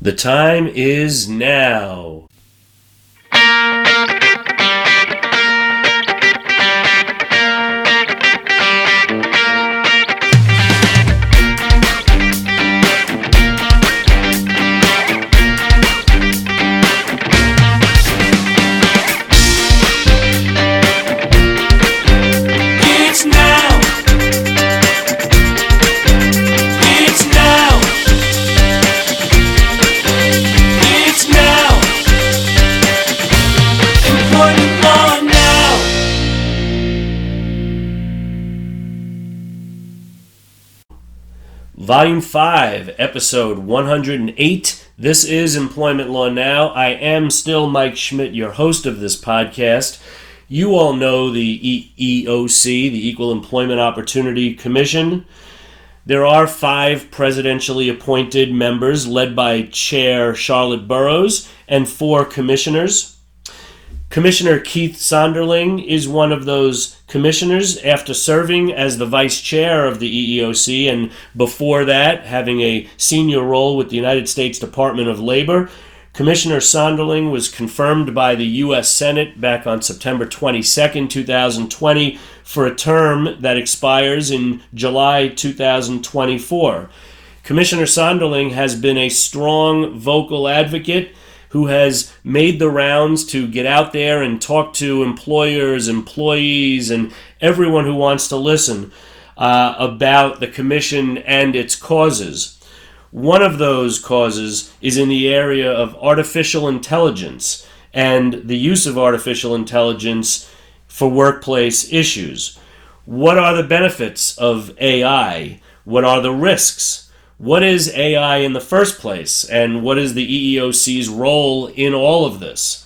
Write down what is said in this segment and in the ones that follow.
The time is now. Volume 5, Episode 108. This is Employment Law Now. I am still Mike Schmidt, your host of this podcast. You all know the EEOC, the Equal Employment Opportunity Commission. There are five presidentially appointed members, led by Chair Charlotte Burrows, and four commissioners. Commissioner Keith Sonderling is one of those commissioners after serving as the vice chair of the EEOC and before that having a senior role with the United States Department of Labor. Commissioner Sonderling was confirmed by the U.S. Senate back on September 22, 2020, for a term that expires in July 2024. Commissioner Sonderling has been a strong vocal advocate who has made the rounds to get out there and talk to employers, employees, and everyone who wants to listen uh, about the commission and its causes. One of those causes is in the area of artificial intelligence and the use of artificial intelligence for workplace issues. What are the benefits of AI? What are the risks? What is AI in the first place? And what is the EEOC's role in all of this?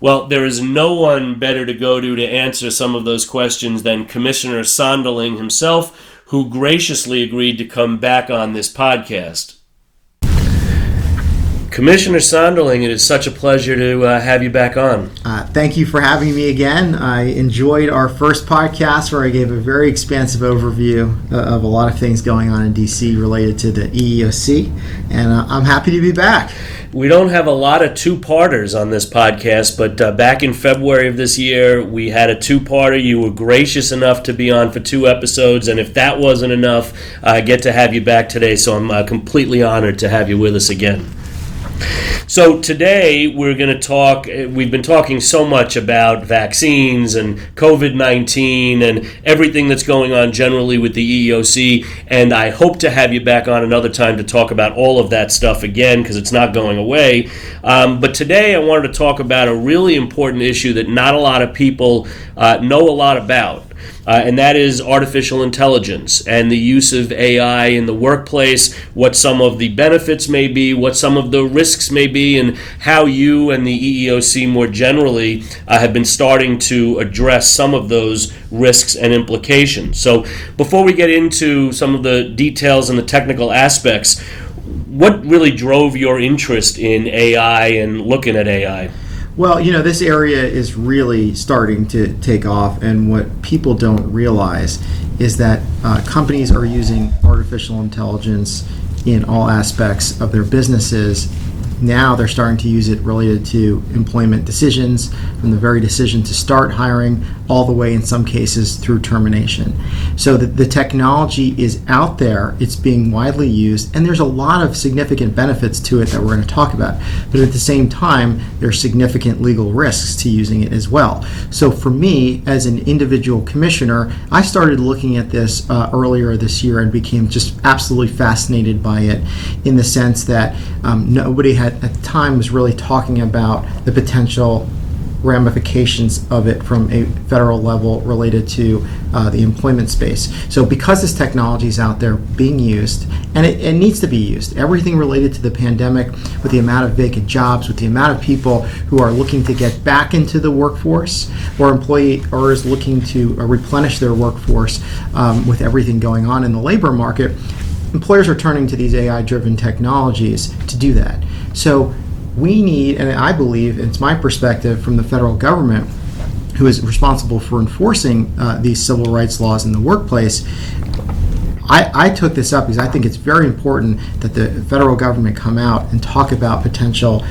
Well, there is no one better to go to to answer some of those questions than Commissioner Sonderling himself, who graciously agreed to come back on this podcast. Commissioner Sonderling, it is such a pleasure to uh, have you back on. Uh, thank you for having me again. I enjoyed our first podcast where I gave a very expansive overview uh, of a lot of things going on in DC related to the EEOC, and uh, I'm happy to be back. We don't have a lot of two parters on this podcast, but uh, back in February of this year, we had a two parter. You were gracious enough to be on for two episodes, and if that wasn't enough, I get to have you back today, so I'm uh, completely honored to have you with us again. So today we're going to talk. We've been talking so much about vaccines and COVID 19 and everything that's going on generally with the EEOC, and I hope to have you back on another time to talk about all of that stuff again because it's not going away. Um, but today I wanted to talk about a really important issue that not a lot of people uh, know a lot about uh, and that is artificial intelligence and the use of AI in the workplace, what some of the benefits may be, what some of the risks may be, and how you and the EEOC more generally uh, have been starting to address some of those risks and implications. So, before we get into some of the details and the technical aspects, what really drove your interest in AI and looking at AI? Well, you know, this area is really starting to take off, and what people don't realize is that uh, companies are using artificial intelligence in all aspects of their businesses. Now they're starting to use it related to employment decisions, from the very decision to start hiring all the way, in some cases, through termination. So the, the technology is out there, it's being widely used, and there's a lot of significant benefits to it that we're going to talk about. But at the same time, there's significant legal risks to using it as well. So for me, as an individual commissioner, I started looking at this uh, earlier this year and became just absolutely fascinated by it in the sense that um, nobody had at the time was really talking about the potential ramifications of it from a federal level related to uh, the employment space. So, because this technology is out there being used, and it, it needs to be used, everything related to the pandemic, with the amount of vacant jobs, with the amount of people who are looking to get back into the workforce, or employers looking to uh, replenish their workforce um, with everything going on in the labor market, employers are turning to these AI driven technologies to do that. So, we need, and I believe, it's my perspective from the federal government, who is responsible for enforcing uh, these civil rights laws in the workplace, I, I took this up because I think it's very important that the federal government come out and talk about potential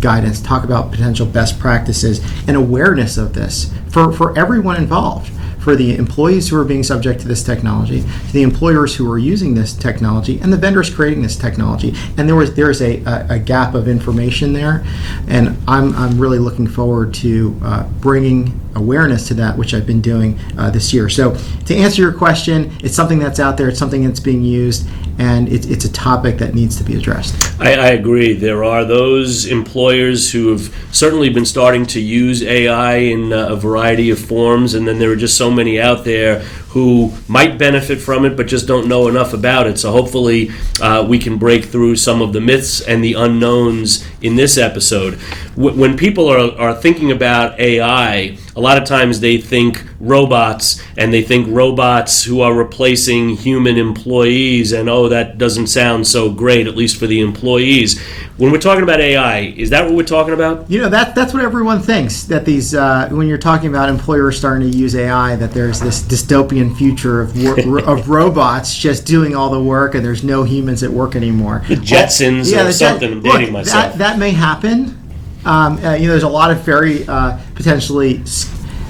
guidance, talk about potential best practices, and awareness of this for, for everyone involved for the employees who are being subject to this technology, to the employers who are using this technology, and the vendors creating this technology. And there was there is a, a, a gap of information there, and I'm, I'm really looking forward to uh, bringing awareness to that, which I've been doing uh, this year. So to answer your question, it's something that's out there, it's something that's being used, and it's, it's a topic that needs to be addressed. I, I agree. There are those employers who have certainly been starting to use AI in uh, a variety of forms, and then there are just so many out there who might benefit from it but just don't know enough about it. So hopefully uh, we can break through some of the myths and the unknowns in this episode. W- when people are, are thinking about AI, a lot of times they think robots and they think robots who are replacing human employees, and oh, that doesn't sound so great, at least for the employees. When we're talking about AI, is that what we're talking about? You know that that's what everyone thinks that these uh, when you're talking about employers starting to use AI that there's this dystopian future of wor- of robots just doing all the work and there's no humans at work anymore. The Jetsons Yeah, or the Jet- something. I'm look, myself. That, that may happen. Um, uh, you know, there's a lot of very uh, potentially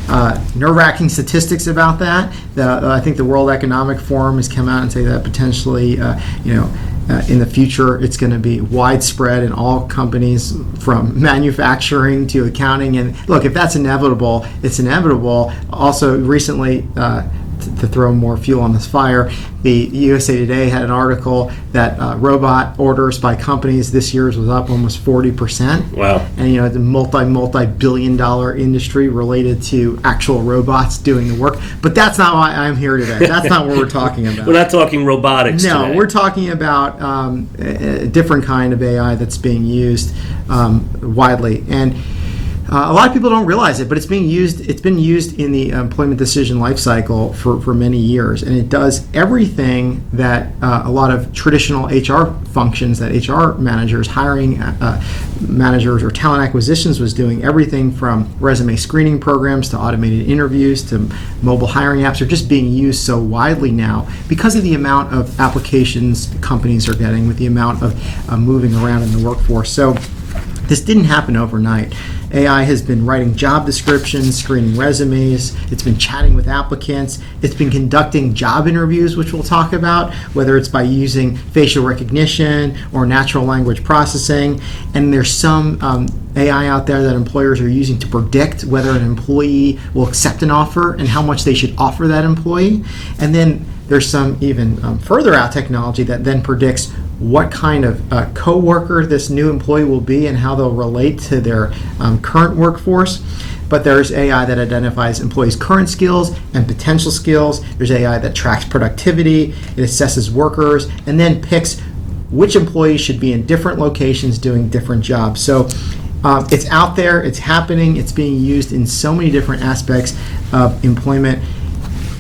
uh, nerve-wracking statistics about that. The, uh, I think the World Economic Forum has come out and say that potentially, uh, you know, uh, in the future it's going to be widespread in all companies from manufacturing to accounting. And look, if that's inevitable, it's inevitable. Also, recently. Uh, to throw more fuel on this fire, the USA Today had an article that uh, robot orders by companies this year's was up almost forty percent. Wow. and you know it's a multi multi billion dollar industry related to actual robots doing the work. But that's not why i'm here today. That's not what we're talking about. We're not talking robotics no today. we're talking about um, a, a different kind of ai that's being used um, widely. And uh, a lot of people don't realize it, but it's being used. It's been used in the employment decision lifecycle for, for many years, and it does everything that uh, a lot of traditional HR functions that HR managers, hiring uh, managers, or talent acquisitions was doing. Everything from resume screening programs to automated interviews to mobile hiring apps are just being used so widely now because of the amount of applications companies are getting, with the amount of uh, moving around in the workforce. So. This didn't happen overnight. AI has been writing job descriptions, screening resumes, it's been chatting with applicants, it's been conducting job interviews, which we'll talk about, whether it's by using facial recognition or natural language processing. And there's some um, AI out there that employers are using to predict whether an employee will accept an offer and how much they should offer that employee. And then there's some even um, further out technology that then predicts what kind of uh, coworker this new employee will be and how they'll relate to their um, current workforce. But there's AI that identifies employees' current skills and potential skills. There's AI that tracks productivity, it assesses workers, and then picks which employees should be in different locations doing different jobs. So um, it's out there, it's happening, it's being used in so many different aspects of employment,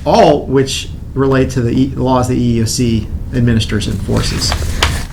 all which relate to the e- laws that EEOC administers and enforces.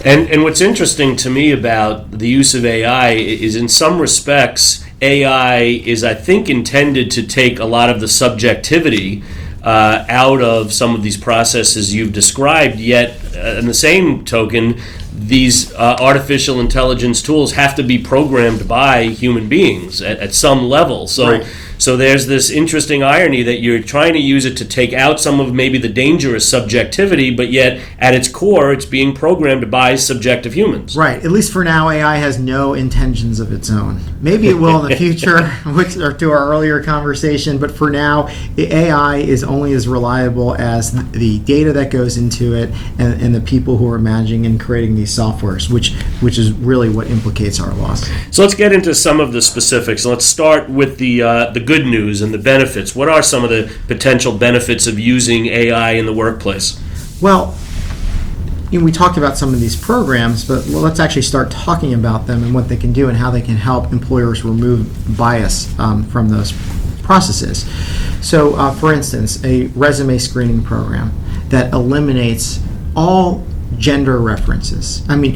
And and what's interesting to me about the use of AI is in some respects AI is I think intended to take a lot of the subjectivity uh, out of some of these processes you've described. Yet, in the same token, these uh, artificial intelligence tools have to be programmed by human beings at, at some level. So. Right. So there's this interesting irony that you're trying to use it to take out some of maybe the dangerous subjectivity, but yet at its core, it's being programmed by subjective humans. Right. At least for now, AI has no intentions of its own. Maybe it will in the future, which or to our earlier conversation. But for now, the AI is only as reliable as the data that goes into it and, and the people who are managing and creating these softwares, which which is really what implicates our loss. So let's get into some of the specifics. Let's start with the uh, the good news and the benefits. What are some of the potential benefits of using AI in the workplace? Well, you know, we talked about some of these programs, but let's actually start talking about them and what they can do and how they can help employers remove bias um, from those processes. So, uh, for instance, a resume screening program that eliminates all gender references. I mean,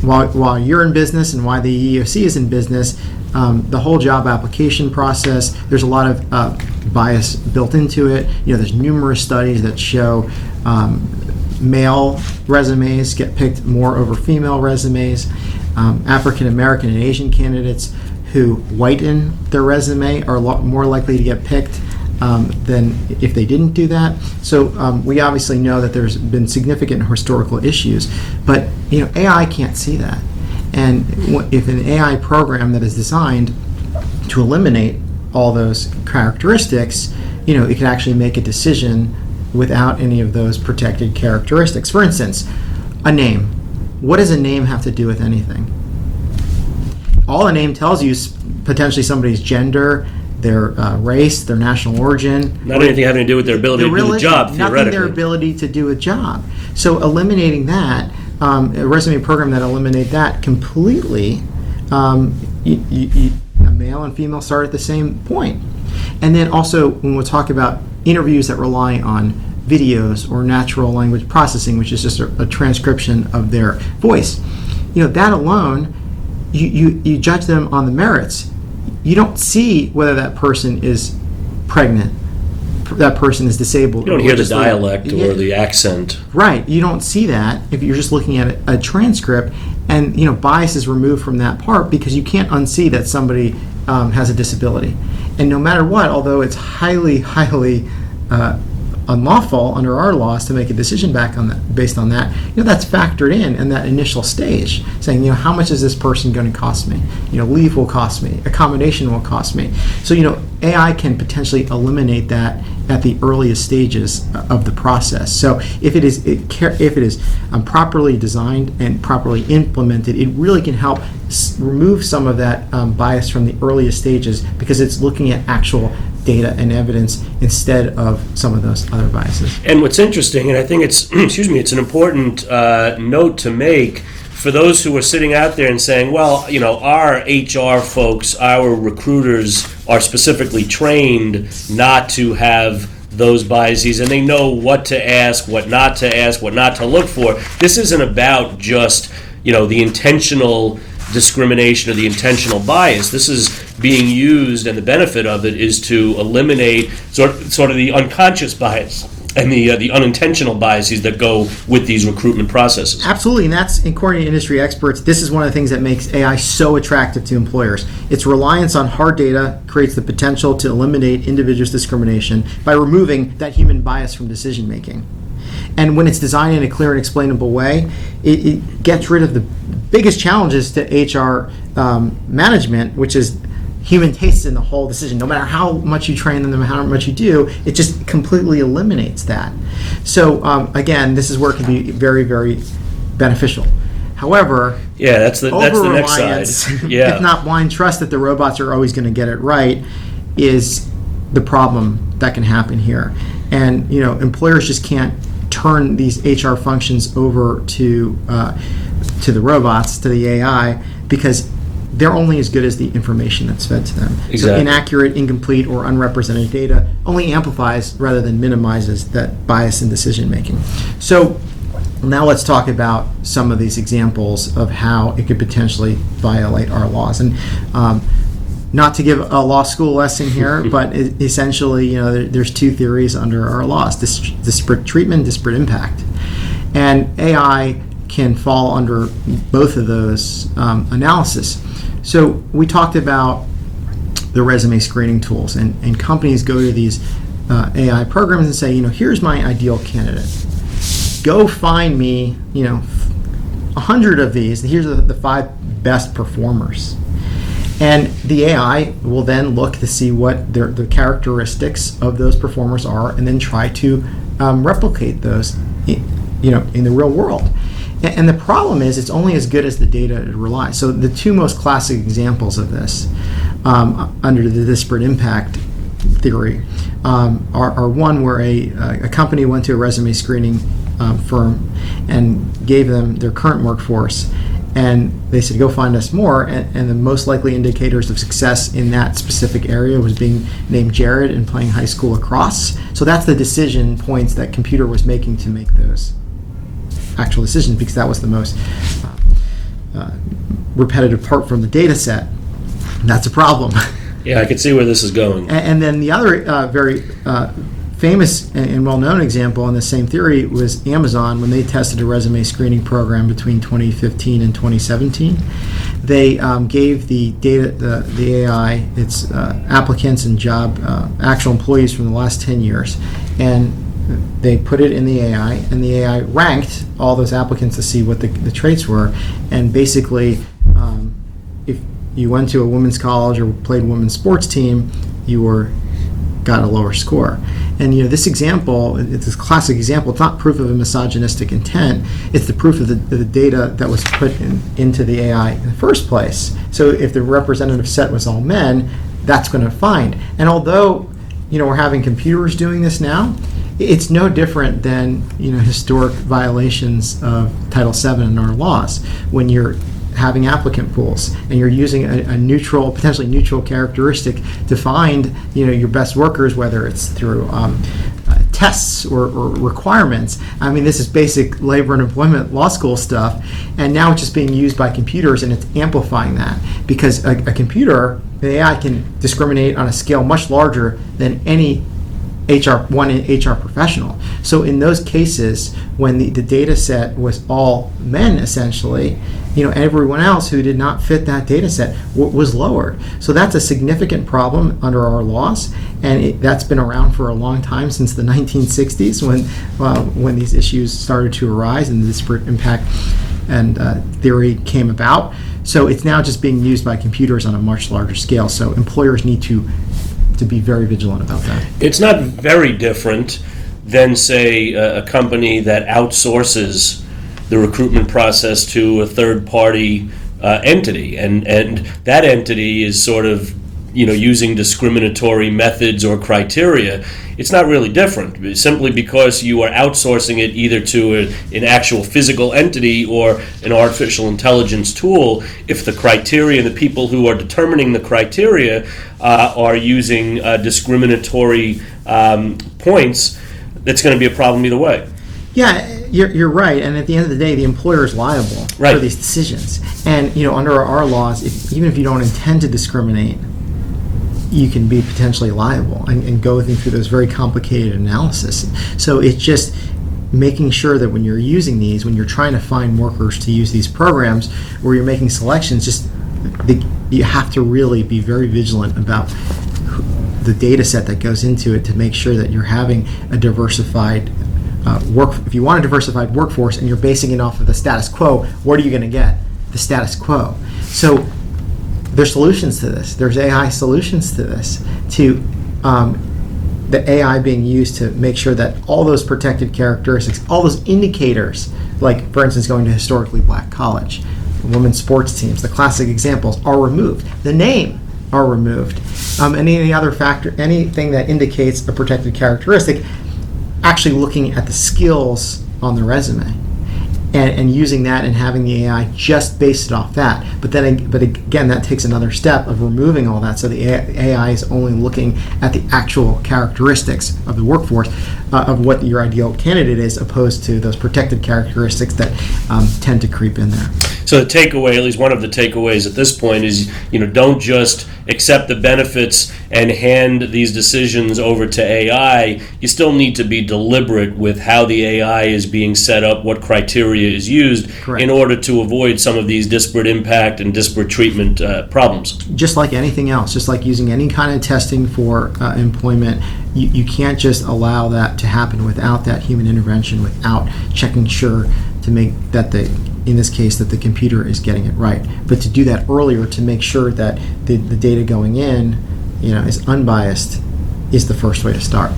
while, while you're in business and why the EEOC is in business, um, the whole job application process, there's a lot of uh, bias built into it. You know, there's numerous studies that show um, male resumes get picked more over female resumes. Um, African American and Asian candidates who whiten their resume are lo- more likely to get picked um, than if they didn't do that. So um, we obviously know that there's been significant historical issues, but you know AI can't see that. And if an AI program that is designed to eliminate all those characteristics, you know, it can actually make a decision without any of those protected characteristics. For instance, a name. What does a name have to do with anything? All a name tells you is potentially somebody's gender, their uh, race, their national origin, Not anything having to do with their ability their to do a religion, job, nothing their ability to do a job. So eliminating that, um, a resume program that eliminate that completely, um, you, you, you, a male and female start at the same point. And then also when we talk about interviews that rely on videos or natural language processing, which is just a, a transcription of their voice, you know that alone, you, you, you judge them on the merits. You don't see whether that person is pregnant, that person is disabled. You don't hear the dialect Yeah, or the accent. Right. You don't see that if you're just looking at a, a transcript, and you know bias is removed from that part because you can't unsee that somebody um, has a disability. And no matter what, although it's highly, highly uh, unlawful under our laws to make a decision back on that based on that, you know that's factored in in that initial stage, saying you know how much is this person going to cost me? You know, leave will cost me, accommodation will cost me. So you know AI can potentially eliminate that at the earliest stages of the process. So if it is if it is um, properly designed and properly implemented, it really can help remove some of that um, bias from the earliest stages because it's looking at actual data and evidence instead of some of those other biases. And what's interesting, and I think it's excuse me, it's an important uh, note to make for those who are sitting out there and saying, well, you know, our HR folks, our recruiters are specifically trained not to have those biases and they know what to ask, what not to ask, what not to look for. This isn't about just, you know, the intentional discrimination or the intentional bias. This is being used, and the benefit of it is to eliminate sort sort of the unconscious bias and the uh, the unintentional biases that go with these recruitment processes. Absolutely, and that's according to industry experts. This is one of the things that makes AI so attractive to employers. Its reliance on hard data creates the potential to eliminate individuals' discrimination by removing that human bias from decision making. And when it's designed in a clear and explainable way, it, it gets rid of the biggest challenges to HR um, management, which is human taste in the whole decision. No matter how much you train them, no matter how much you do, it just completely eliminates that. So um, again, this is where it can be very, very beneficial. However, Yeah, that's the that's the next side. Yeah, if not blind trust that the robots are always going to get it right, is the problem that can happen here. And you know, employers just can't turn these HR functions over to uh, to the robots, to the AI, because they're only as good as the information that's fed to them. So inaccurate, incomplete, or unrepresented data only amplifies rather than minimizes that bias in decision making. So now let's talk about some of these examples of how it could potentially violate our laws. And um, not to give a law school lesson here, but essentially, you know, there, there's two theories under our laws: dis- disparate treatment, disparate impact. And AI can fall under both of those um, analysis. So we talked about the resume screening tools, and, and companies go to these uh, AI programs and say, you know, here's my ideal candidate. Go find me, you know, a hundred of these. Here's the, the five best performers. And the AI will then look to see what their, the characteristics of those performers are, and then try to um, replicate those, i- you know, in the real world. A- And the problem is, it's only as good as the data it relies. So the two most classic examples of this, um, under the disparate impact theory, um, are, are one where a, a company went to a resume screening um, firm and gave them their current workforce and they said go find us more. And, and the most likely indicators of success in that specific area was being named jared and playing high school lacrosse. So that's the decision points that computer was making to make those actual decisions because that was the most uh, uh, repetitive part from the data set. And that's a problem. Yeah, I can see where this is going. and, and then the other uh, very uh, famous and, well-known example on the same theory was Amazon when they tested a resume screening program between 2015 and 2017. They um, gave the data, the, the AI, its uh, applicants and job uh, actual employees from the last 10 years, and they put it in the AI, and the AI ranked all those applicants to see what the, the traits were, and basically, um, if you went to a women's college or played women's sports team, you were got a lower score. And you know, this example, it's a classic example. It's not proof of a misogynistic intent. It's the proof of the, the data that was put in, into the AI in the first place. So if the representative set was all men, that's going to find. And although you know we're having computers doing this now, it's no different than you know historic violations of Title VII in our laws when you're having applicant pools and you're using a, a, neutral potentially neutral characteristic to find you know your best workers whether it's through um, uh, tests or, or, requirements i mean this is basic labor and employment law school stuff and now it's just being used by computers and it's amplifying that because a, a computer the ai can discriminate on a scale much larger than any HR one HR professional. So in those cases, when the, the data set was all men essentially, you know, everyone else who did not fit that data set w- was lowered. So that's a significant problem under our laws, and it, that's been around for a long time since the 1960s when uh, when these issues started to arise and the disparate impact and uh, theory came about. So it's now just being used by computers on a much larger scale. So employers need to to be very vigilant about that. It's not very different than, say, a, a company that outsources the recruitment process to a third party uh, entity, and and that entity is sort of you know using discriminatory methods or criteria. It's not really different simply because you are outsourcing it either to a, an actual physical entity or an artificial intelligence tool. If the criteria and the people who are determining the criteria uh, are using uh, discriminatory um, points that's going to be a problem either way yeah, you're, you're right. And at the end of the day, the employer is liable Right. for these decisions. And you know, under our laws, if, even if you don't intend to discriminate, you can be potentially liable and, and go through those very complicated analysis. So it's just making sure that when you're using these, when you're trying to find workers to use these programs, where you're making selections, just the, you have to really be very vigilant about the data set that goes into it to make sure that you're having a diversified uh, work. If you want a diversified workforce and you're basing it off of the status quo, what are you going to get? The status quo. So there's solutions to this. There's AI solutions to this. To um, the AI being used to make sure that all those protected characteristics, all those indicators, like for instance going to historically black college, women's sports teams, the classic examples, are removed. The name are removed. Um, any other factor, anything that indicates a protected characteristic, actually looking at the skills on the resume and, and using that and having the AI just base it off that. But then, but again, that takes another step of removing all that. So the AI is only looking at the actual characteristics of the workforce uh, of what your ideal candidate is, opposed to those protected characteristics that um, tend to creep in there. So the takeaway, at least one of the takeaways at this point, is you know don't just accept the benefits and hand these decisions over to AI. You still need to be deliberate with how the AI is being set up, what criteria is used, Correct. in order to avoid some of these disparate impact and disparate treatment uh, problems. just like anything else, just like using any kind of testing for uh, employment, you, you can't just allow that to happen without that human intervention, without checking sure to make that the, in this case, that the computer is getting it right. But to do that earlier to make sure that the, the data going in, you know, is unbiased, is the first way to start.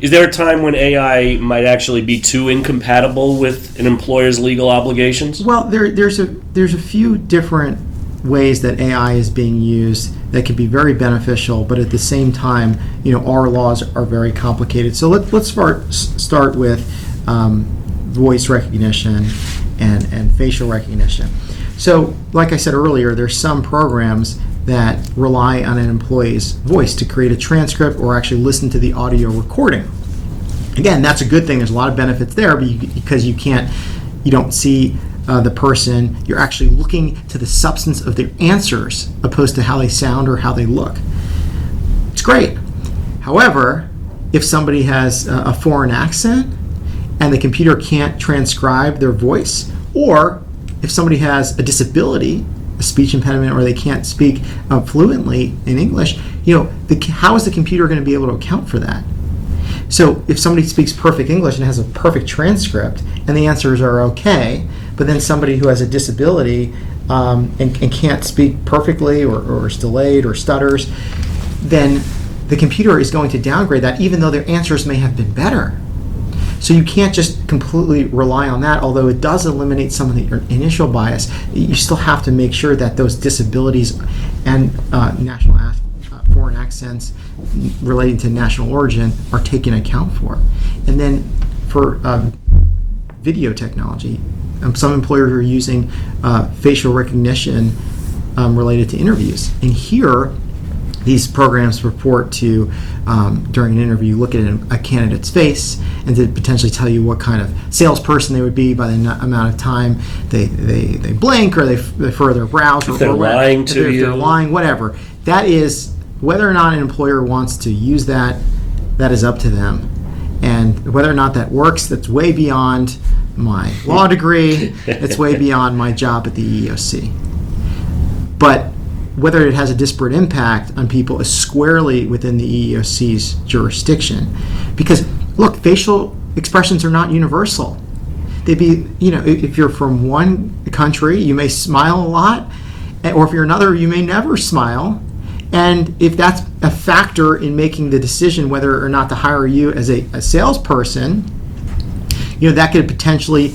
Is there a time when AI might actually be too incompatible with an employer's legal obligations? Well, there, there's a there's a few different ways that AI is being used that can be very beneficial, but at the same time, you know, our laws are very complicated. So let, let's start start with um, voice recognition and and facial recognition. So, like I said earlier, there's some programs that rely on an employee's voice to create a transcript or actually listen to the audio recording again, that's a good thing. There's a lot of benefits there, because you can't, you don't see uh, the person. You're actually looking to the substance of their answers, opposed to how they sound or how they look. It's great. However, if somebody has a foreign accent and the computer can't transcribe their voice, or if somebody has a disability, a speech impediment, or they can't speak uh, fluently in English, you know, the, how is the computer going to be able to account for that? So if somebody speaks perfect English and has a perfect transcript, and the answers are okay, but then somebody who has a disability um, and, and can't speak perfectly, or, or is delayed, or stutters, then the computer is going to downgrade that, even though their answers may have been better. So you can't just completely rely on that, although it does eliminate some of the initial bias. You still have to make sure that those disabilities and uh, national uh, foreign accents relating to national origin are taken account for. And then for um, video technology, um, some employers are using uh, facial recognition um, related to interviews. And here, these programs purport to, um, during an interview, look at a, a candidate's face and to potentially tell you what kind of salesperson they would be by the n- amount of time they, they, they blink or they, f- they furrow their brows. or, they're or lying If to they're- if they're lying, whatever. That is, whether or not an employer wants to use that, that is up to them. And whether or not that works, that's way beyond my law degree. it's way beyond my job at the EEOC but whether it has a disparate impact on people is squarely within the EEOC's jurisdiction. Because, look, facial expressions are not universal. They'd be, you know, if you're from one country, you may smile a lot, or if you're another, you may never smile. And if that's a factor in making the decision whether or not to hire you as a, a salesperson, you know, that could potentially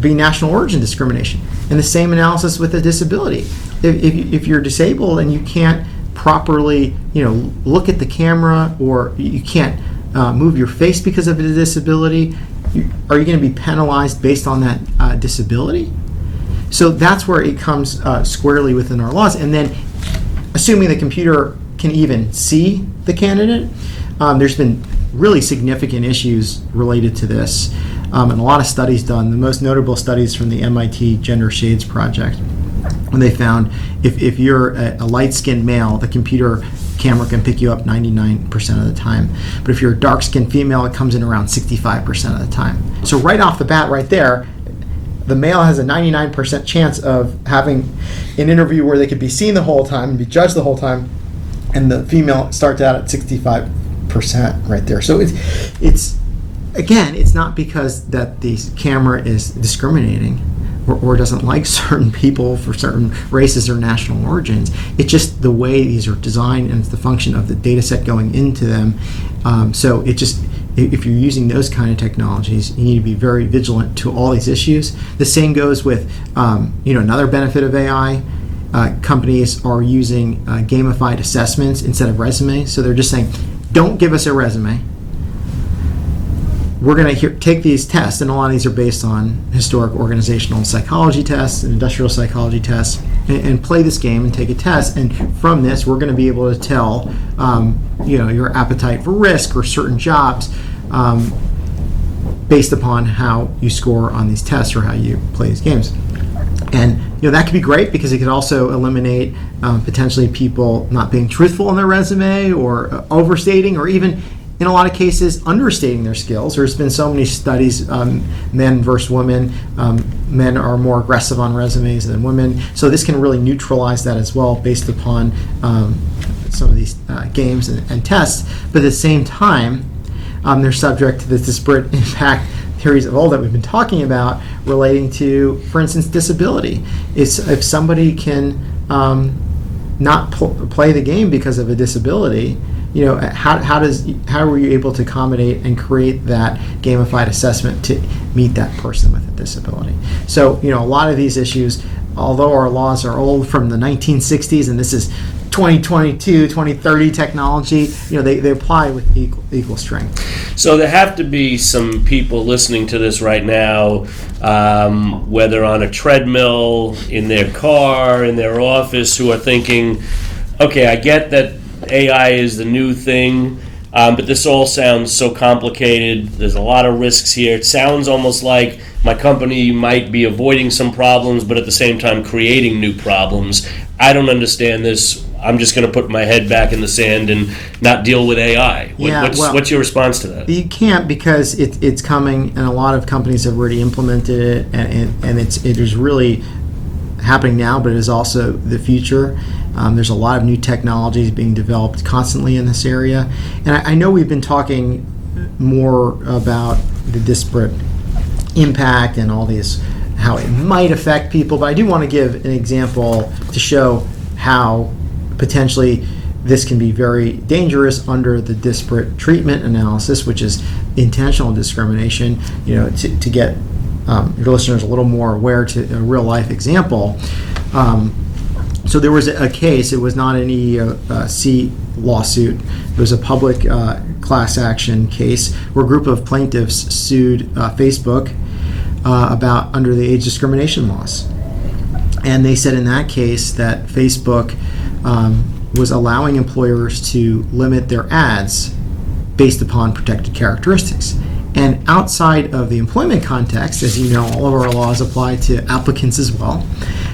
be national origin discrimination. And the same analysis with a disability. If, if, if you're disabled and you can't properly, you know, look at the camera or you can't uh, move your face because of a disability, you, are you going to be penalized based on that uh, disability? So that's where it comes uh, squarely within our laws. And then, assuming the computer can even see the candidate, um, there's been really significant issues related to this, um, and a lot of studies done. The most notable studies from the MIT Gender Shades Project, when they found if, if you're a, a light skinned male, the computer camera can pick you up 99% of the time. But if you're a dark skinned female, it comes in around 65% of the time. So, right off the bat, right there, the male has a 99% chance of having an interview where they could be seen the whole time and be judged the whole time, and the female starts out at 65% right there. So it's it's again, it's not because that the camera is discriminating or, or doesn't like certain people for certain races or national origins. It's just the way these are designed and it's the function of the data set going into them. Um, so it just if you're using those kind of technologies, you need to be very vigilant to all these issues. The same goes with um, you know another benefit of AI. Uh, companies are using uh, gamified assessments instead of resumes. So they're just saying, don't give us a resume we're going to take these tests, and a lot of these are based on historic organizational psychology tests and industrial psychology tests, and, and play this game and take a test. And from this, we're going to be able to tell, um, you know, your appetite for risk or certain jobs um, based upon how you score on these tests or how you play these games. And you know that could be great because it could also eliminate um, potentially people not being truthful in their resume or uh, overstating or even in a lot of cases understating their skills. There's been so many studies, um, men versus women. Um, men are more aggressive on resumes than women, so this can really neutralize that as well based upon um, some of these uh, games and, and tests. But at the same time, um, they're subject to the disparate impact theories of all that we've been talking about relating to, for instance, disability. It's if somebody can um, not pl- play the game because of a disability, you know, how, how does how were you able to accommodate and create that gamified assessment to meet that person with a disability? So, you know, a lot of these issues, although our laws are old from the 1960s, and this is 2022, 2030 technology, you know, they, they apply with equal, equal strength. So there have to be some people listening to this right now, um, whether on a treadmill, in their car, in their office, who are thinking, okay, I get that AI is the new thing, Um, but this all sounds so complicated. There's a lot of risks here. It sounds almost like my company might be avoiding some problems, but at the same time creating new problems. I don't understand this. I'm just going to put my head back in the sand and not deal with AI. What, Yeah, what's, well- what's your response to that? You can't because it, it's coming, and a lot of companies have already implemented it, and, and, and it's it is really happening now, but it is also the future. Um, there's a lot of new technologies being developed constantly in this area, and I, I know we've been talking more about the disparate impact and all these how it might affect people, but I do want to give an example to show how potentially this can be very dangerous under the disparate treatment analysis, which is intentional discrimination. You know, to, to get um, your listeners a little more aware to a real life example. Um, so there was a, case. It was not an EEOC lawsuit. It was a public uh, class action case where a group of plaintiffs sued uh, Facebook uh, about under the age discrimination laws. And they said in that case that Facebook um, was allowing employers to limit their ads based upon protected characteristics. And outside of the employment context, as you know, all of our laws apply to applicants as well.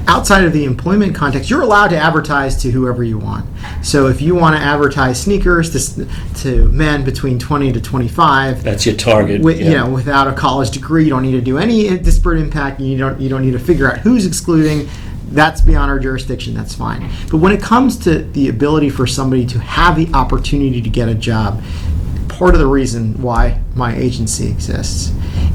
Outside of the employment context, you're allowed to advertise to whoever you want. So if you want to advertise sneakers to, to men between 20 to 25, That's your target. with, yeah. you know, without a college degree, you don't need to do any disparate impact. and You don't you don't need to figure out who's excluding. That's beyond our jurisdiction. That's fine. But when it comes to the ability for somebody to have the opportunity to get a job, part of the reason why my agency exists,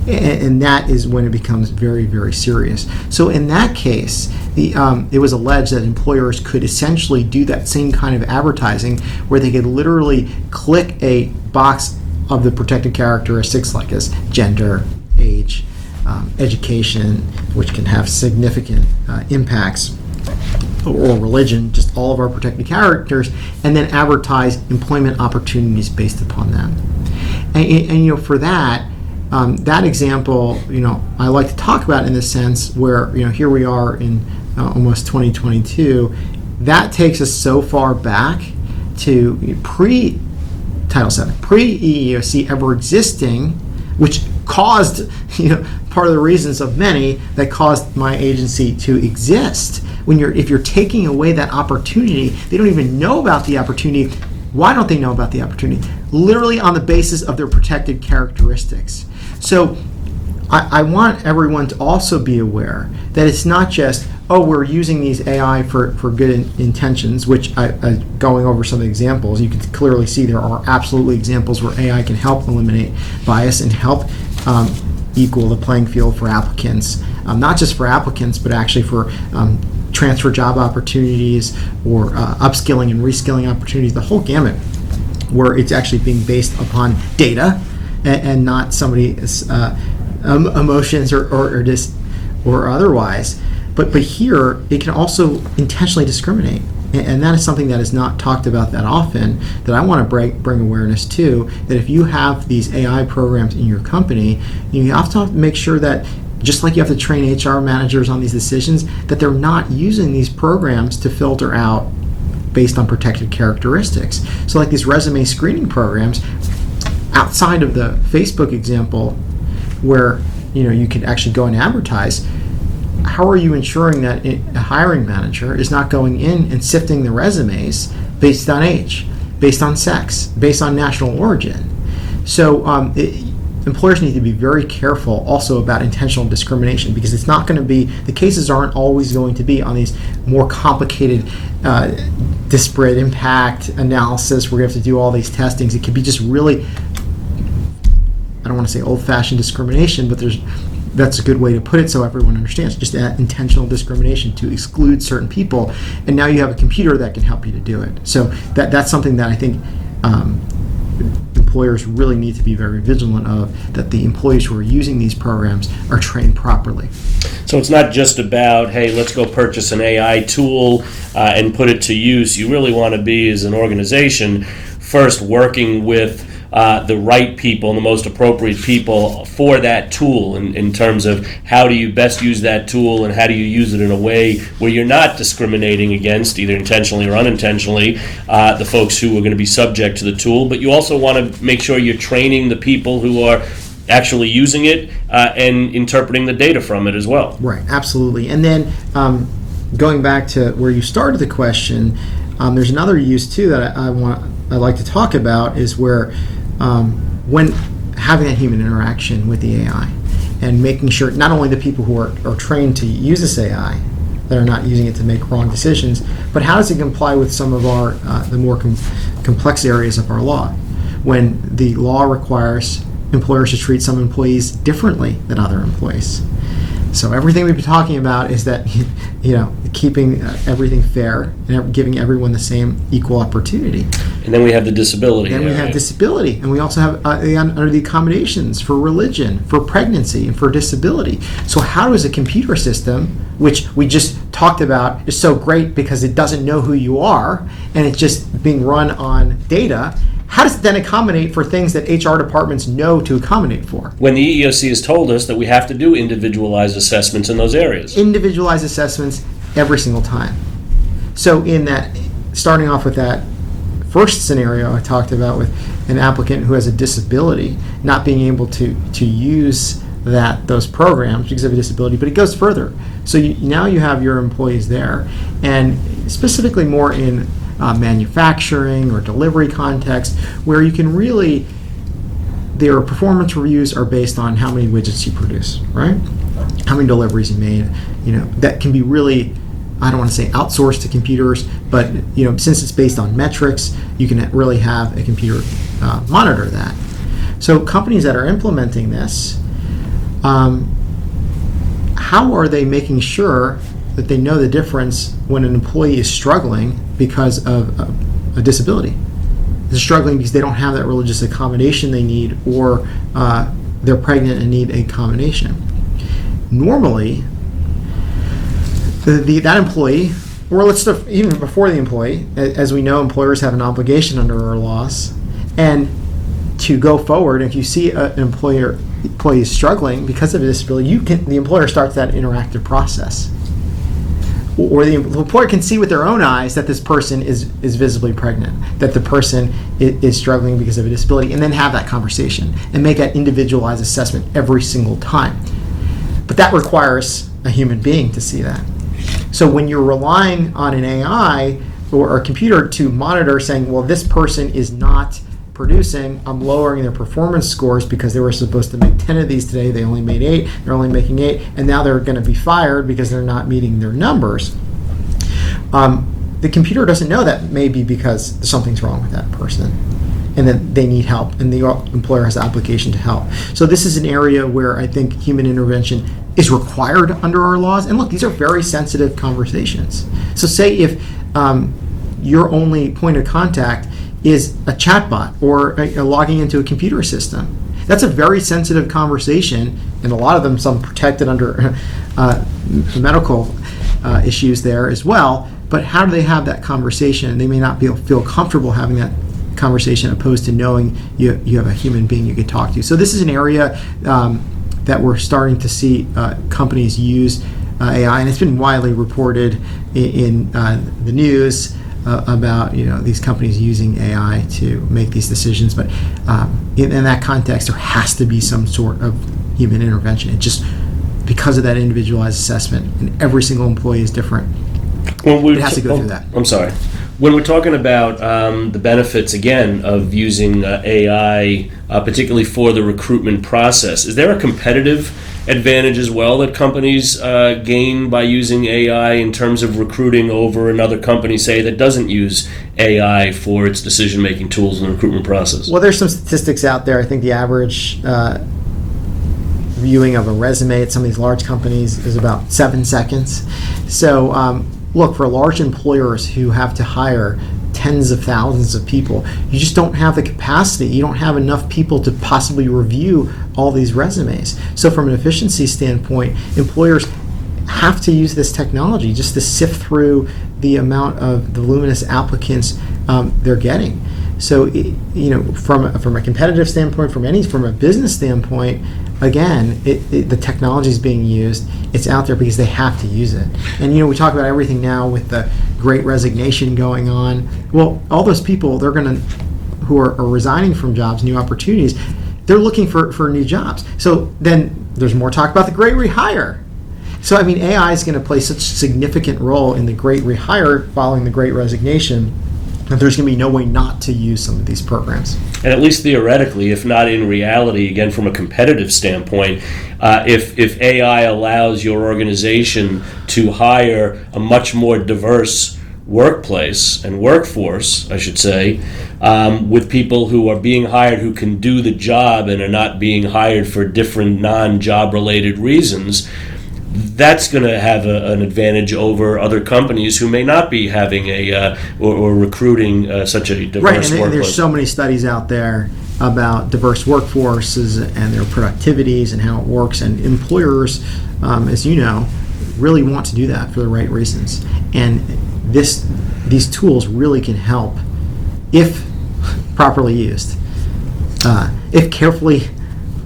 and, and that is when it becomes very very serious. So in that case, the um, it was alleged that employers could essentially do that same kind of advertising, where they could literally click a box of the protected characteristics like as gender, age, um, education, which can have significant uh, impacts, or religion, just all of our protected characters, and then advertise employment opportunities based upon them. And, and, and, you know, for that, um, that example, you know, I like to talk about in the sense where you know here we are in uh, almost 2022. That takes us so far back to pre Title VII, pre EEOC ever existing, which caused, you know, part of the reasons of many that caused my agency to exist. When you're, if you're taking away that opportunity, they don't even know about the opportunity. Why don't they know about the opportunity? Literally on the basis of their protected characteristics. So I, I want everyone to also be aware that it's not just oh we're using these AI for, for good in, intentions, which I, I, going over some examples, you can clearly see there are absolutely examples where AI can help eliminate bias and help um, equal the playing field for applicants, um, not just for applicants, but actually for um, transfer job opportunities or uh, upskilling and reskilling opportunities, the whole gamut, where it's actually being based upon data and, and not somebody's uh, um, emotions or, or, or just or otherwise. But but here it can also intentionally discriminate, and, that is something that is not talked about that often. That I want to bring bring awareness to. That if you have these AI programs in your company, you have to make sure that. Just like you have to train HR managers on these decisions, that they're not using these programs to filter out based on protected characteristics. So, like these resume screening programs, outside of the Facebook example, where you know you could actually go and advertise, how are you ensuring that a hiring manager is not going in and sifting the resumes based on age, based on sex, based on national origin? So um, it, employers need to be very careful also about intentional discrimination because it's not going to be the cases aren't always going to be on these more complicated uh, disparate impact analysis where you have to do all these testings. It could be just really I don't want to say old-fashioned discrimination, but there's that's a good way to put it so everyone understands. Just that intentional discrimination to exclude certain people, and now you have a computer that can help you to do it. So that that's something that I think um, employers really need to be very vigilant of. That the employees who are using these programs are trained properly. So it's not just about, hey, let's go purchase an AI tool uh, and put it to use. You really want to be, as an organization, first working with uh, the right people and the most appropriate people for that tool in, in terms of how do you best use that tool and how do you use it in a way where you're not discriminating against, either intentionally or unintentionally, uh, the folks who are going to be subject to the tool. But you also want to make sure you're training the people who are actually using it uh, and interpreting the data from it as well. Right, absolutely. And then um, going back to where you started the question, um, there's another use too that I, I want I like to talk about is where um, when having that human interaction with the AI and making sure not only the people who are, are trained to use this AI that are not using it to make wrong decisions, but how does it comply with some of our uh, the more com- complex areas of our law when the law requires employers to treat some employees differently than other employees. So everything we've been talking about is that you know keeping uh, everything fair and giving everyone the same equal opportunity. And then we have the disability. Then we have disability, and we also have uh, the, under the accommodations for religion, for pregnancy, and for disability. So how does a computer system, which we just talked about, is so great because it doesn't know who you are and it's just being run on data? How does it then accommodate for things that HR departments know to accommodate for? when the EEOC has told us that we have to do individualized assessments in those areas. individualized assessments every single time. So, in that, starting off with that first scenario I talked about with an applicant who has a disability not being able to to use that those programs because of a disability, but it goes further. So you, now you have your employees there, and specifically more in uh, manufacturing or delivery context, where you can really their performance reviews are based on how many widgets you produce, right? How many deliveries you made. You know, that can be really, I don't want to say outsourced to computers, but you know, since it's based on metrics, you can really have a computer uh, monitor that. So companies that are implementing this, um, how are they making sure that they know the difference when an employee is struggling because of a, a disability? They're struggling because they don't have that religious accommodation they need, or uh, they're pregnant and need a combination. Normally, the, the, that employee, or let's even before the employee, as we know, employers have an obligation under our laws, and to go forward. If you see a, an employer employee is struggling because of a disability, you can the employer starts that interactive process or the employer can see with their own eyes that this person is is visibly pregnant, that the person is, is struggling because of a disability, and then have that conversation and make that individualized assessment every single time. But that requires a human being to see that. So when you're relying on an AI or a computer to monitor, saying, "Well, this person is not." Producing, I'm lowering their performance scores because they were supposed to make 10 of these today. They only made eight. They're only making eight. And now they're going to be fired because they're not meeting their numbers. Um, the computer doesn't know that maybe because something's wrong with that person and that they need help and the employer has the obligation to help so this is an area where i think human intervention is required under our laws and look these are very sensitive conversations so say if um, your only point of contact is a chatbot or a, a logging into a computer system. That's a very sensitive conversation and a lot of them some protected under uh, medical uh, issues there as well but how do they have that conversation? They may not be, feel comfortable having that conversation opposed to knowing you, you have a human being you can talk to. So this is an area um, that we're starting to see uh, companies use uh, ai and it's been widely reported in, in uh, the news uh, about you know these companies using AI to make these decisions, but um, in, in, that context, there has to be some sort of human intervention. It just because of that individualized assessment, and every single employee is different. When we It has to go through that. I'm sorry. When we're talking about um, the benefits again of using uh, AI, uh, particularly for the recruitment process, is there a competitive advantage as well that companies uh, gain by using AI in terms of recruiting over another company, say that doesn't use AI for its decision-making tools in the recruitment process? Well, there's some statistics out there. I think the average uh, viewing of a resume at some of these large companies is about seven seconds. So, um, look, for large employers who have to hire tens of thousands of people, you just don't have the capacity. You don't have enough people to possibly review all these resumes. So, from an efficiency standpoint, employers have to use this technology just to sift through the amount of the luminous applicants um, they're getting. So you know, from from a competitive standpoint, from any from a business standpoint, again, it, it, the technology is being used. It's out there because they have to use it. And you know, we talk about everything now with the Great Resignation going on. Well, all those people they're going to who are, are resigning from jobs, new opportunities, they're looking for, for new jobs. So then there's more talk about the great rehire. So I mean, AI is going to play such a significant role in the great rehire following the great resignation that there's going to be no way not to use some of these programs. And at least theoretically, if not in reality, again from a competitive standpoint, uh, if if AI allows your organization to hire a much more diverse workplace and workforce, I should say, um, with people who are being hired who can do the job and are not being hired for different non-job related reasons. That's going to have a, an advantage over other companies who may not be having a uh, or, or recruiting uh, such a diverse workforce. Right, and workplace. there's so many studies out there about diverse workforces and their productivities and how it works. And employers, um, as you know, really want to do that for the right reasons. And this, these tools really can help if properly used, uh, if carefully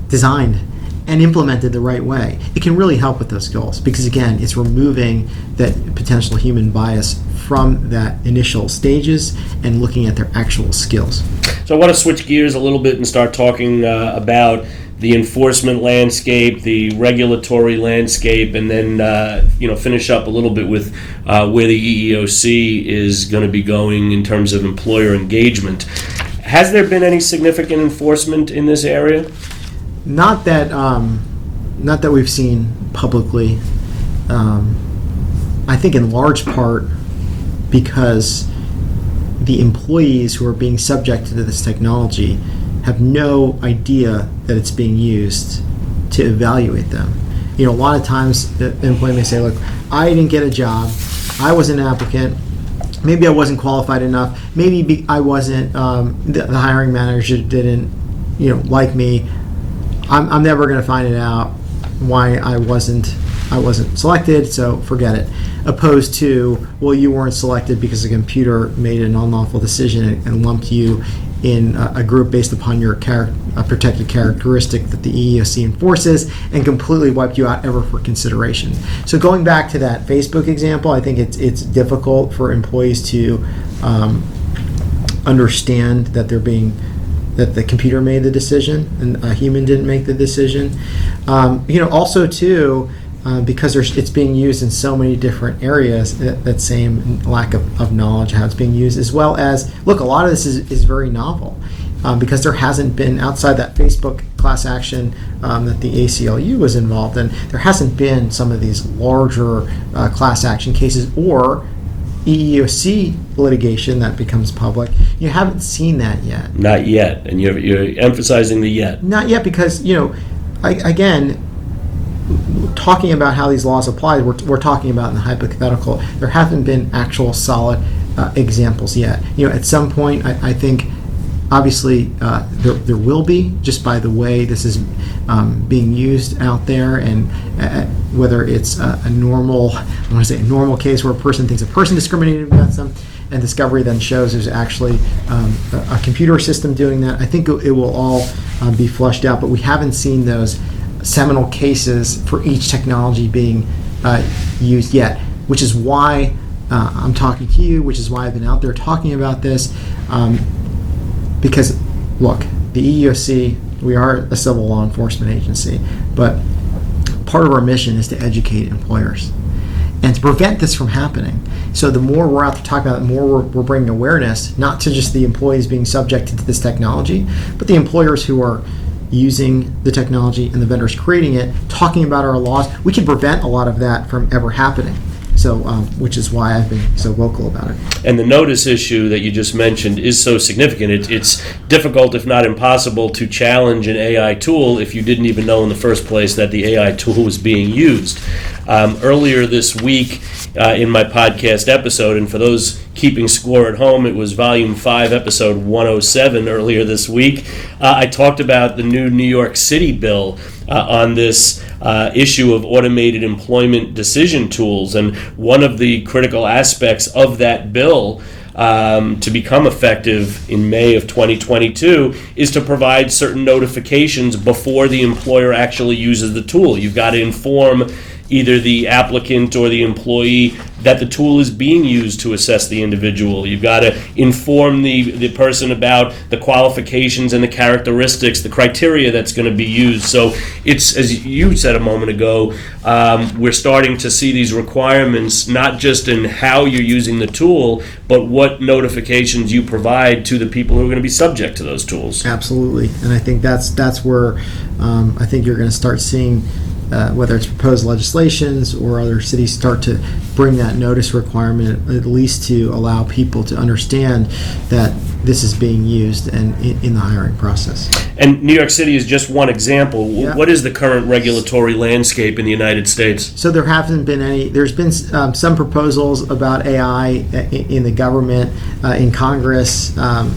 designed and implemented the right way, it can really help with those goals because again, it's removing that potential human bias from that initial stages and looking at their actual skills. So I want to switch gears a little bit and start talking uh, about the enforcement landscape, the regulatory landscape, and then uh, you know finish up a little bit with uh, where the EEOC is going to be going in terms of employer engagement. Has there been any significant enforcement in this area? Not that, um, not that we've seen publicly. Um, I think in large part because the employees who are being subjected to this technology have no idea that it's being used to evaluate them. You know, a lot of times the employee may say, "Look, I didn't get a job. I was an applicant. Maybe I wasn't qualified enough. Maybe be, I wasn't. Um, the, the hiring manager didn't, you know, like me. I'm, I'm never going to find it out why I wasn't I wasn't selected, so forget it. Opposed to, well, you weren't selected because the computer made an unlawful decision and, and lumped you in a, a group based upon your char- a protected characteristic that the EEOC enforces and completely wiped you out ever for consideration. So going back to that Facebook example, I think it's it's difficult for employees to um, understand that they're being that the computer made the decision and a human didn't make the decision. Um, you know, also too, uh, because it's being used in so many different areas, that, that same lack of, of knowledge how it's being used, as well as look, a lot of this is, is very novel. Um, because there hasn't been outside that Facebook class action um, that the ACLU was involved in, there hasn't been some of these larger uh, class action cases or EEOC litigation that becomes public. You haven't seen that yet. Not yet, and you're, you're emphasizing the yet. Not yet, because you know, I, again, talking about how these laws apply, we're, we're talking about in the hypothetical. There haven't been actual solid uh, examples yet. You know, at some point, I, I think. Obviously, uh, there, there will be just by the way this is um, being used out there, and uh, whether it's a, a normal, I want to say a normal case where a person thinks a person discriminated against them, and discovery then shows there's actually um, a, a computer system doing that. I think it, it will all um, be flushed out, but we haven't seen those seminal cases for each technology being uh, used yet, which is why uh, I'm talking to you, which is why I've been out there talking about this. Um, because, look, the EEOC, we are a civil law enforcement agency, but part of our mission is to educate employers and to prevent this from happening. So the more we're out there talking about it, the more we're, we're bringing awareness, not to just the employees being subjected to this technology, but the employers who are using the technology and the vendors creating it, talking about our laws. We can prevent a lot of that from ever happening. So, um, which is why I've been so vocal about it. And the notice issue that you just mentioned is so significant. It, it's difficult, if not impossible, to challenge an AI tool if you didn't even know in the first place that the AI tool was being used. Um, earlier this week, uh, in my podcast episode, and for those keeping score at home, it was volume 5, episode 107 earlier this week. Uh, I talked about the new New York City bill uh, on this uh, issue of automated employment decision tools. And one of the critical aspects of that bill um, to become effective in May of 2022 is to provide certain notifications before the employer actually uses the tool. You've got to inform either the applicant or the employee that the tool is being used to assess the individual. You've got to inform the, the person about the qualifications and the characteristics, the criteria that's going to be used. So it's, as you said a moment ago, um, we're starting to see these requirements not just in how you're using the tool, but what notifications you provide to the people who are going to be subject to those tools. Absolutely, and I think that's that's where um, I think you're going to start seeing. Uh, whether it's proposed legislations or other cities start to bring that notice requirement, at least to allow people to understand that this is being used and in, in the hiring process. And New York City is just one example. Yeah. What is the current regulatory landscape in the United States? So there haven't been any. There's been um, some proposals about AI i- in the government, uh, in Congress, um,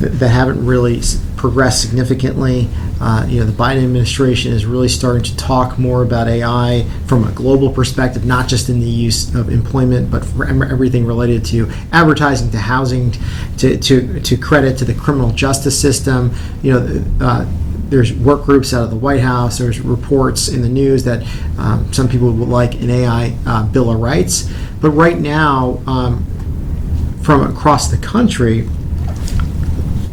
th- that haven't really progressed significantly. Uh, you know, the Biden administration is really starting to talk more about AI from a global perspective, not just in the use of employment, but for everything related to advertising, to housing, to to, to credit to the criminal justice system. You know. Uh, there's work groups out of the White House. There's reports in the news that um, some people would like an AI uh, Bill of Rights. But right now, um, from across the country,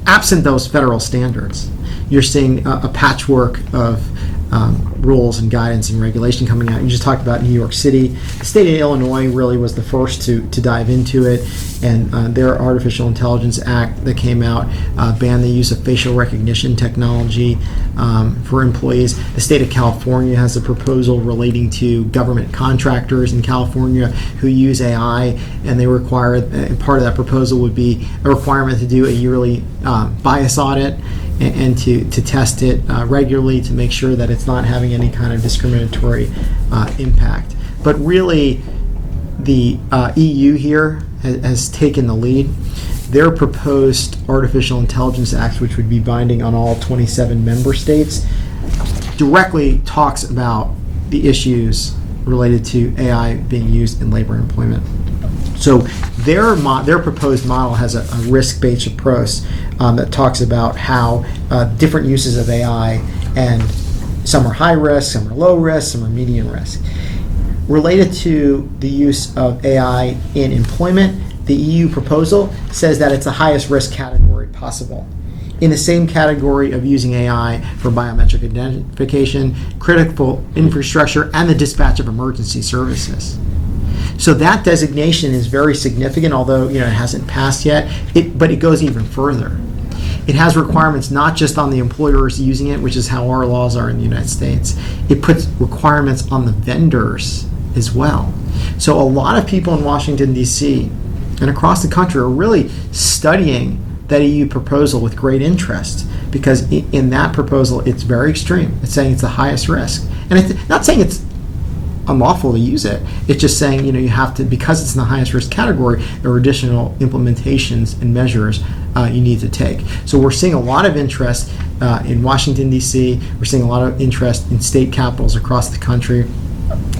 absent those federal standards, you're seeing a, a patchwork of um, rules and guidance and regulation coming out. You just talked about New York City. The state of Illinois really was the first to, to dive into it, and uh, their Artificial Intelligence Act that came out uh, banned the use of facial recognition technology um, for employees. The state of California has a proposal relating to government contractors in California who use AI, and they require, and part of that proposal would be a requirement to do a yearly um, bias audit and, and to, to test it uh, regularly to make sure that it's not having any kind of discriminatory uh, impact. But really, the uh, EU here has, has taken the lead. Their proposed Artificial Intelligence Act, which would be binding on all 27 member states, directly talks about the issues related to AI being used in labor and employment. So their mo- their proposed model has a, a risk-based approach um, that talks about how uh, different uses of AI and some are high risk, some are low risk, some are medium risk. Related to the use of AI in employment, the EU proposal says that it's the highest risk category possible. In the same category of using AI for biometric identification, critical infrastructure, and the dispatch of emergency services. So that designation is very significant, although you know it hasn't passed yet. It, but it goes even further. It has requirements not just on the employers using it, which is how our laws are in the United States. It puts requirements on the vendors as well. So a lot of people in Washington D.C. and across the country are really studying that EU proposal with great interest because in that proposal it's very extreme. It's saying it's the highest risk, and it's not saying it's unlawful to use it. It's just saying, you know, you have to, because it's in the highest risk category, there are additional implementations and measures uh, you need to take. So we're seeing a lot of interest uh, in Washington, D.C., we're seeing a lot of interest in state capitals across the country,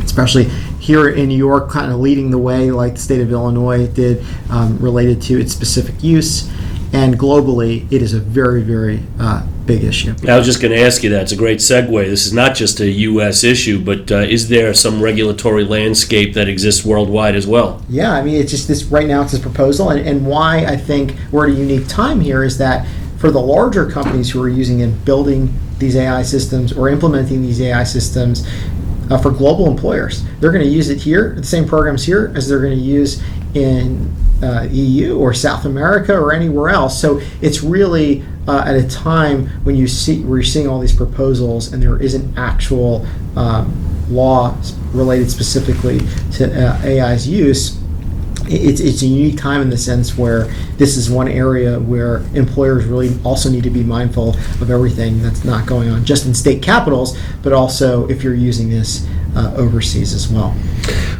especially here in New York, kind of leading the way, like the state of Illinois did, um, related to its specific use. And globally, it is a very, very uh, big issue. I was just going to ask you that. It's a great segue. This is not just a U.S. issue, but uh, is there some regulatory landscape that exists worldwide as well? Yeah, I mean, it's just this right now. It's this proposal, and, and why I think we're at a unique time here is that for the larger companies who are using and building these AI systems or implementing these AI systems uh, for global employers, they're going to use it here, the same programs here as they're going to use in uh, EU or South America or anywhere else. So it's really uh, at a time when you see where you're seeing all these proposals and there isn't actual um, law related specifically to uh, AI's use it's, it's a unique time in the sense where this is one area where employers really also need to be mindful of everything that's not going on just in state capitals, but also if you're using this uh, overseas as well.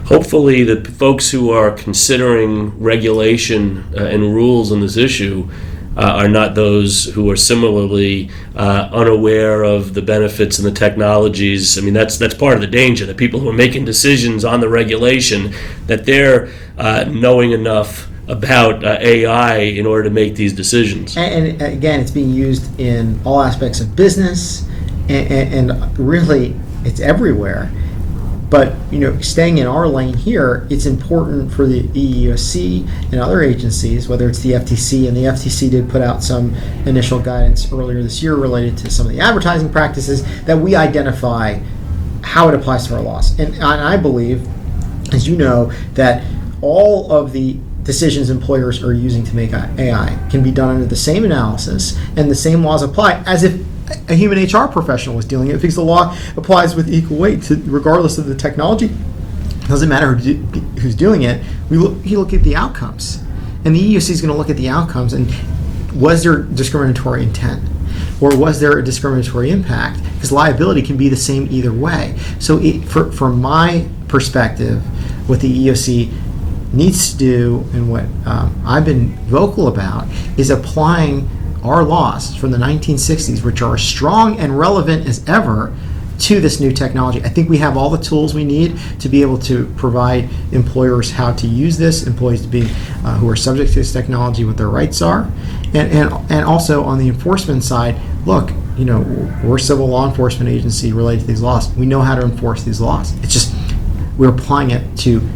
Hopefully, the folks who are considering regulation uh, and rules on this issue uh, are not those who are similarly uh, unaware of the benefits and the technologies. I mean, that's that's part of the danger. The people who are making decisions on the regulation that they're uh, knowing enough about uh, AI in order to make these decisions. And, and again, it's being used in all aspects of business, and, and, and really, it's everywhere. But you know, staying in our lane here, it's important for the EEOC and other agencies, whether it's the FTC, and the FTC did put out some initial guidance earlier this year related to some of the advertising practices that we identify how it applies to our laws. And, and I believe, as you know, that all of the decisions employers are using to make AI can be done under the same analysis and the same laws apply as if a human HR professional is dealing it because the law applies with equal weight to regardless of the technology. It Doesn't matter who who's doing it. We look, you look at the outcomes, and the EEOC is going to look at the outcomes and was there discriminatory intent or was there a discriminatory impact? Because liability can be the same either way. So, it, for, my perspective, what the EEOC needs to do and what um, I've been vocal about is applying our laws from the 1960s, which are strong and relevant as ever, to this new technology. I think we have all the tools we need to be able to provide employers how to use this, employees to be uh, who are subject to this technology, what their rights are, and, and and also on the enforcement side, look, you know, we're civil law enforcement agency related to these laws. We know how to enforce these laws. It's just we're applying it to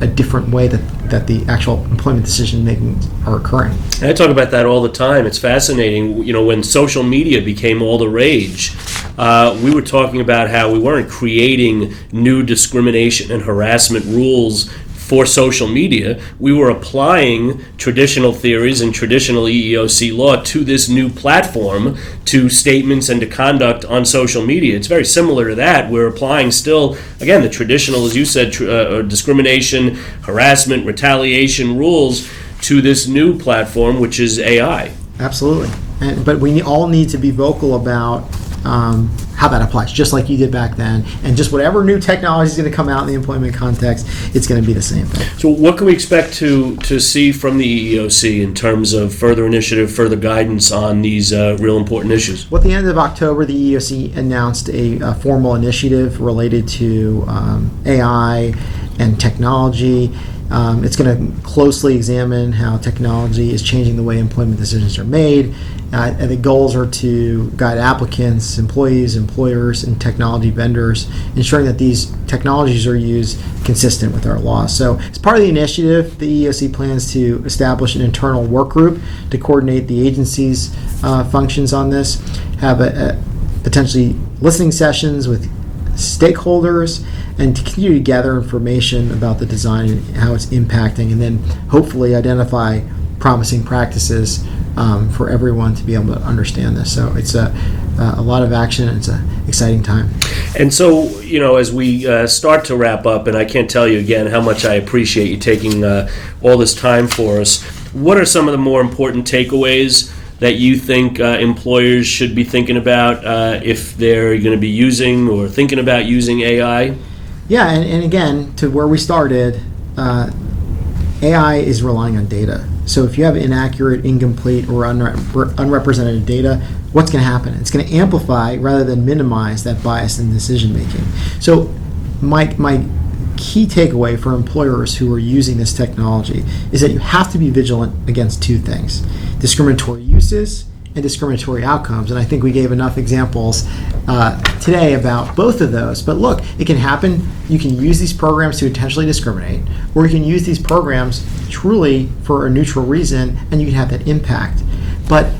a different way that, that the actual employment decision making are occurring. I talk about that all the time. It's fascinating. You know, when social media became all the rage, uh, we were talking about how we weren't creating new discrimination and harassment rules for social media. We were applying traditional theories and traditional EEOC law to this new platform, to statements and to conduct on social media. It's very similar to that. We're applying still, again, the traditional, as you said, tr- uh, discrimination, harassment, retaliation rules to this new platform, which is AI. Absolutely. And, but we all need to be vocal about um, how that applies, just like you did back then. And just whatever new technology is going to come out in the employment context, it's going to be the same thing. So, what can we expect to, to see from the EEOC in terms of further initiative, further guidance on these uh, real important issues? Well, at the end of October, the EEOC announced a, a formal initiative related to um, AI and technology. Um, it's going to closely examine how technology is changing the way employment decisions are made. Uh, and the goals are to guide applicants, employees, employers, and technology vendors, ensuring that these technologies are used consistent with our laws. So, as part of the initiative, the EEOC plans to establish an internal work group to coordinate the agency's uh, functions on this, have a, a potentially listening sessions with stakeholders and to continue to gather information about the design and how it's impacting, and then hopefully identify promising practices um, for everyone to be able to understand this. So it's a, a lot of action it's an exciting time. And so, you know, as we uh, start to wrap up, and I can't tell you again how much I appreciate you taking uh, all this time for us, what are some of the more important takeaways? That you think uh, employers should be thinking about uh, if they're going to be using or thinking about using AI? Yeah, and, and again, to where we started, uh, AI is relying on data. So if you have inaccurate, incomplete, or unre- unrepresented data, what's going to happen? It's going to amplify rather than minimize that bias in decision making. So my, my key takeaway for employers who are using this technology is that you have to be vigilant against two things discriminatory uses and discriminatory outcomes. And I think we gave enough examples uh, today about both of those. But look, it can happen. You can use these programs to intentionally discriminate, or you can use these programs truly for a neutral reason, and you can have that impact. But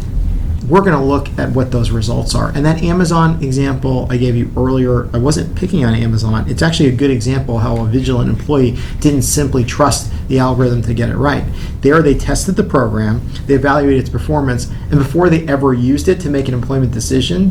we're going to look at what those results are. And that Amazon example I gave you earlier, I wasn't picking on Amazon. It's actually a good example how a vigilant employee didn't simply trust the algorithm to get it right. There, they tested the program, they evaluated its performance, and before they ever used it to make an employment decision,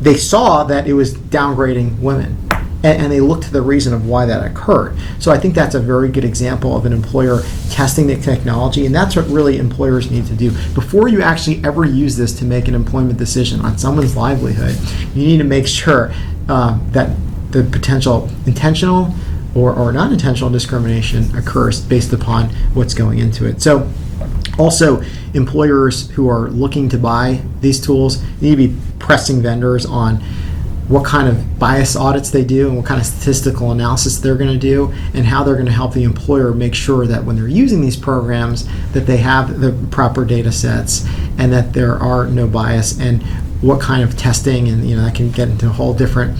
they saw that it was downgrading women. And, and they look to the reason of why that occurred. So I think that's a very good example of an employer testing the technology, and that's what really employers need to do. Before you actually ever use this to make an employment decision on someone's livelihood, you need to make sure um, that the potential intentional or, or non intentional discrimination occurs based upon what's going into it. So also, employers who are looking to buy these tools need to be pressing vendors on what kind of bias audits they do and what kind of statistical analysis they're going to do and how they're going to help the employer make sure that when they're using these programs that they have the proper data sets and that there are no bias and what kind of testing and you know that can get into a whole different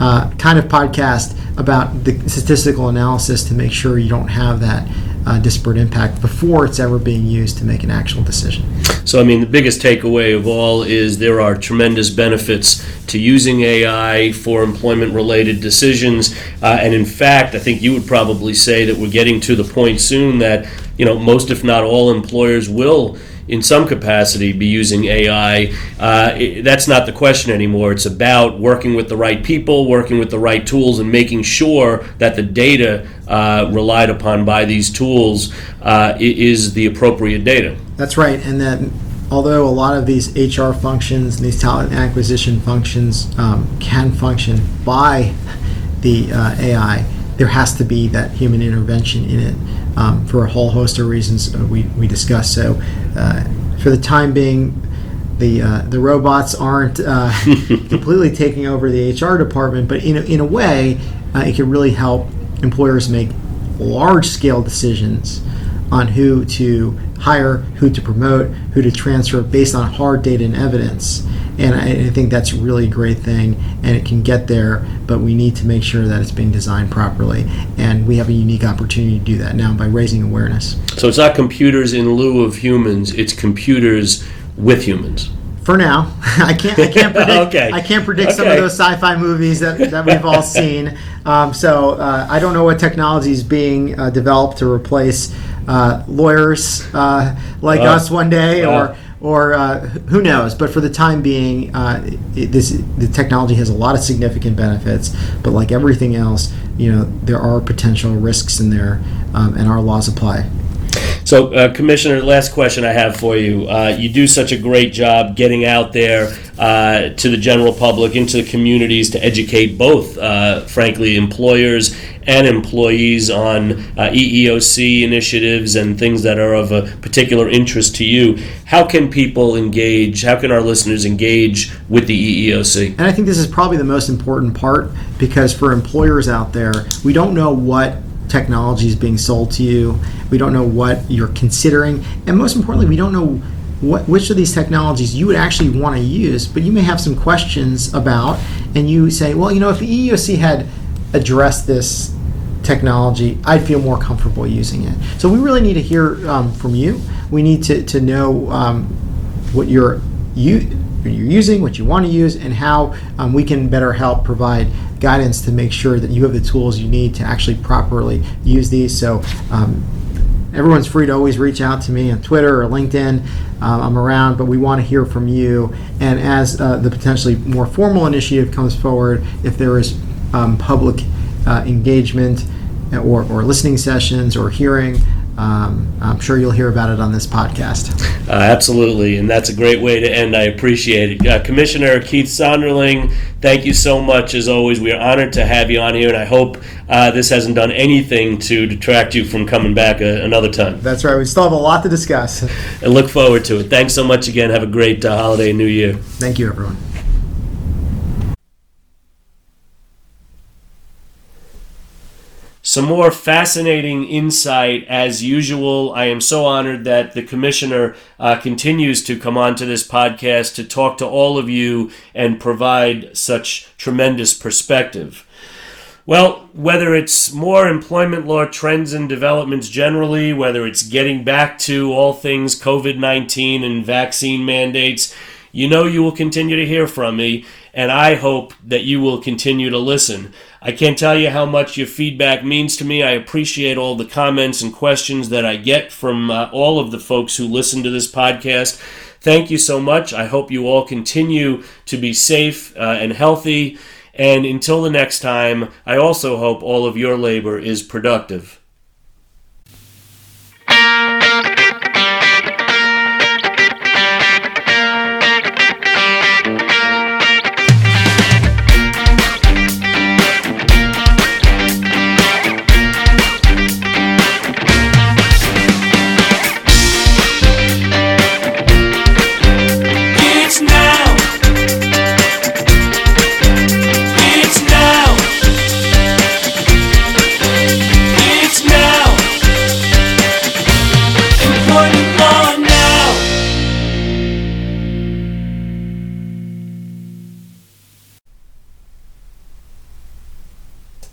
uh, kind of podcast about the statistical analysis to make sure you don't have that uh, disparate impact before it's ever being used to make an actual decision. So, I mean, the biggest takeaway of all is there are tremendous benefits to using AI for employment related decisions. Uh, and in fact, I think you would probably say that we're getting to the point soon that, you know, most, if not all, employers will in some capacity be using AI. Uh, it, that's not the question anymore. It's about working with the right people, working with the right tools, and making sure that the data uh, relied upon by these tools uh, is the appropriate data. That's right, and that although a lot of these HR functions and these talent acquisition functions um, can function by the uh, AI, there has to be that human intervention in it um, for a whole host of reasons uh, we, we discussed. So, uh, for the time being, the uh, the robots aren't uh, completely taking over the HR department, but in a, in a way, uh, it can really help employers make large scale decisions on who to hire, who to promote, who to transfer based on hard data and evidence. And I, I, think that's a really great thing, and it can get there, but we need to make sure that it's being designed properly. And we have a unique opportunity to do that now by raising awareness. So it's not computers in lieu of humans, it's computers with humans. For now, I can't. I can't predict. okay. I can't predict okay. some of those sci-fi movies that, that we've all seen. Um, so uh, I don't know what technology is being uh, developed to replace uh, lawyers uh, like uh, us one day, or or uh, who knows? But for the time being, uh, it, this the technology has a lot of significant benefits. But like everything else, you know, there are potential risks in there, um, and our laws apply. So, uh, Commissioner, last question I have for you. Uh, you do such a great job getting out there uh, to the general public, into the communities to educate both, uh, frankly, employers and employees on uh, EEOC initiatives and things that are of a particular interest to you. How can people engage? How can our listeners engage with the EEOC? And I think this is probably the most important part because for employers out there, we don't know what technology is being sold to you. We don't know what you're considering, and most importantly, we don't know what, which of these technologies you would actually want to use. But you may have some questions about, and you say, well, you know, if the EEOC had addressed this technology, I'd feel more comfortable using it. So we really need to hear um, from you. We need to, to know um, what you're you you're using, what you want to use, and how um, we can better help provide guidance to make sure that you have the tools you need to actually properly use these. So, um, everyone's free to always reach out to me on Twitter or LinkedIn. Um, I'm around, but we want to hear from you. And as uh, the potentially more formal initiative comes forward, if there is um, public uh, engagement or, or listening sessions or hearing, um, I'm sure you'll hear about it on this podcast. Uh, absolutely, and that's a great way to end. I appreciate it. Uh, Commissioner Keith Sonderling, thank you so much. As always, we are honored to have you on here, and I hope uh, this hasn't done anything to detract you from coming back a, uh, another time. That's right. We still have a lot to discuss. and look forward to it. Thanks so much again. Have a great uh, holiday and New Year. Thank you, everyone. Some more fascinating insight as usual. I am so honored that the commissioner uh, continues to come onto this podcast to talk to all of you and provide such tremendous perspective. Well, whether it's more employment law trends and developments generally, whether it's getting back to all things COVID 19 and vaccine mandates, you know you will continue to hear from me, and I hope that you will continue to listen. I can't tell you how much your feedback means to me. I appreciate all the comments and questions that I get from uh, all of the folks who listen to this podcast. Thank you so much. I hope you all continue to be safe uh, and healthy. And until the next time, I also hope all of your labor is productive.